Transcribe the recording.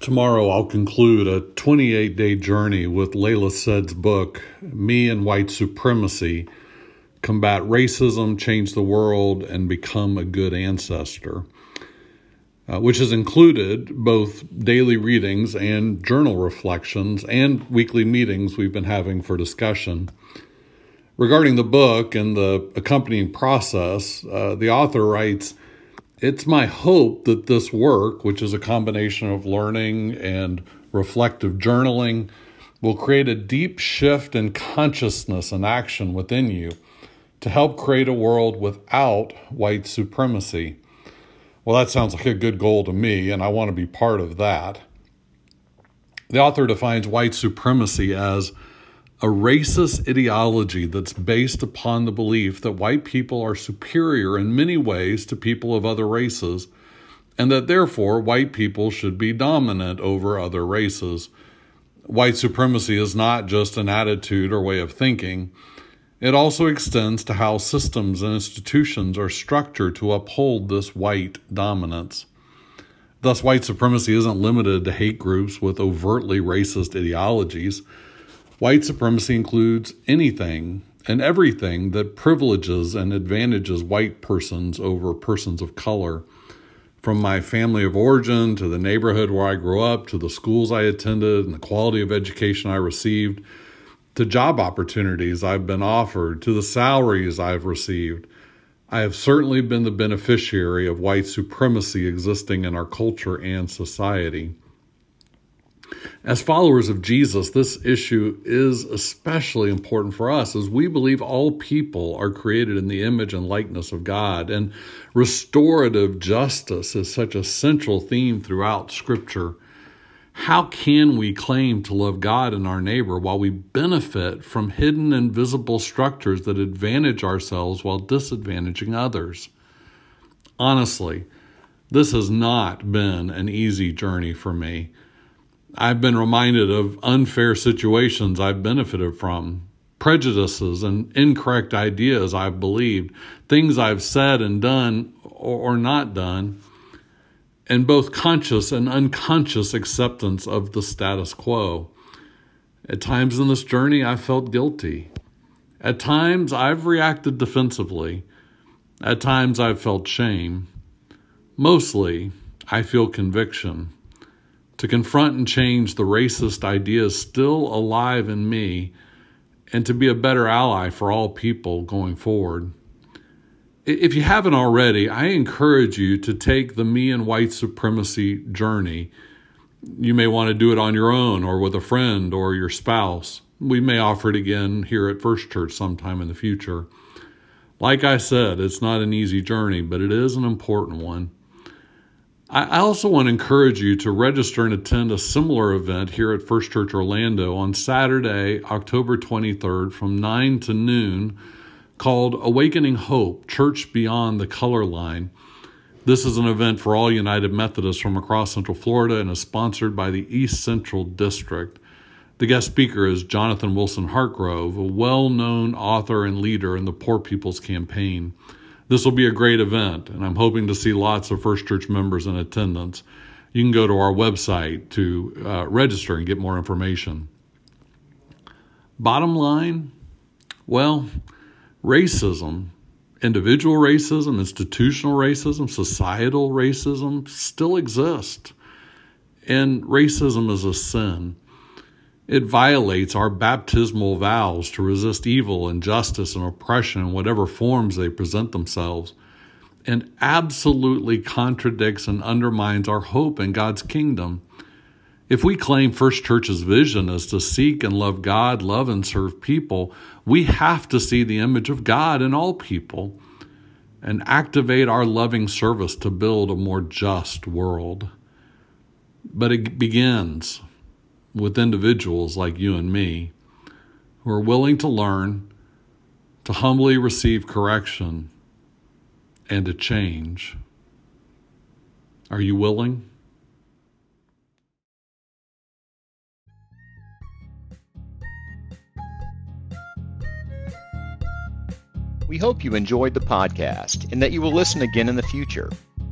Tomorrow, I'll conclude a 28 day journey with Layla Saad's book, Me and White Supremacy Combat Racism, Change the World, and Become a Good Ancestor, uh, which has included both daily readings and journal reflections and weekly meetings we've been having for discussion. Regarding the book and the accompanying process, uh, the author writes, it's my hope that this work, which is a combination of learning and reflective journaling, will create a deep shift in consciousness and action within you to help create a world without white supremacy. Well, that sounds like a good goal to me, and I want to be part of that. The author defines white supremacy as a racist ideology that's based upon the belief that white people are superior in many ways to people of other races, and that therefore white people should be dominant over other races. White supremacy is not just an attitude or way of thinking. It also extends to how systems and institutions are structured to uphold this white dominance. Thus, white supremacy isn't limited to hate groups with overtly racist ideologies. White supremacy includes anything and everything that privileges and advantages white persons over persons of color. From my family of origin to the neighborhood where I grew up to the schools I attended and the quality of education I received to job opportunities I've been offered to the salaries I've received. I have certainly been the beneficiary of white supremacy existing in our culture and society. As followers of Jesus, this issue is especially important for us as we believe all people are created in the image and likeness of God. And restorative justice is such a central theme throughout Scripture. How can we claim to love God and our neighbor while we benefit from hidden and visible structures that advantage ourselves while disadvantaging others? Honestly, this has not been an easy journey for me. I've been reminded of unfair situations I've benefited from, prejudices and incorrect ideas I've believed, things I've said and done or, not done, and both conscious and unconscious acceptance of the status quo. At times in this journey, I felt guilty. At times, I've reacted defensively. At times, I've felt shame. Mostly, I feel conviction to confront and change the racist ideas still alive in me and to be a better ally for all people going forward. If you haven't already, I encourage you to take the Me and White Supremacy journey. You may want to do it on your own or with a friend or your spouse. We may offer it again here at First Church sometime in the future. Like I said, it's not an easy journey, but it is an important one. I also want to encourage you to register and attend a similar event here at First Church Orlando on Saturday, October 23rd from 9 to noon called Awakening Hope Church Beyond the Color Line. This is an event for all United Methodists from across Central Florida and is sponsored by the East Central District. The guest speaker is Jonathan Wilson Hartgrove, a well known author and leader in the Poor People's Campaign. This will be a great event, and I'm hoping to see lots of First Church members in attendance. You can go to our website to uh, register and get more information. Bottom line, well, racism, individual racism, institutional racism, societal racism still exist. And racism is a sin. It violates our baptismal vows to resist evil, injustice, and oppression in whatever forms they present themselves, and absolutely contradicts and undermines our hope in God's kingdom. If we claim First Church's vision is to seek and love God, love and serve people, we have to see the image of God in all people and activate our loving service to build a more just world. But it begins with individuals like you and me who are willing to learn, to humbly receive correction, and to change. Are you willing? We hope you enjoyed the podcast and that you will listen again in the future.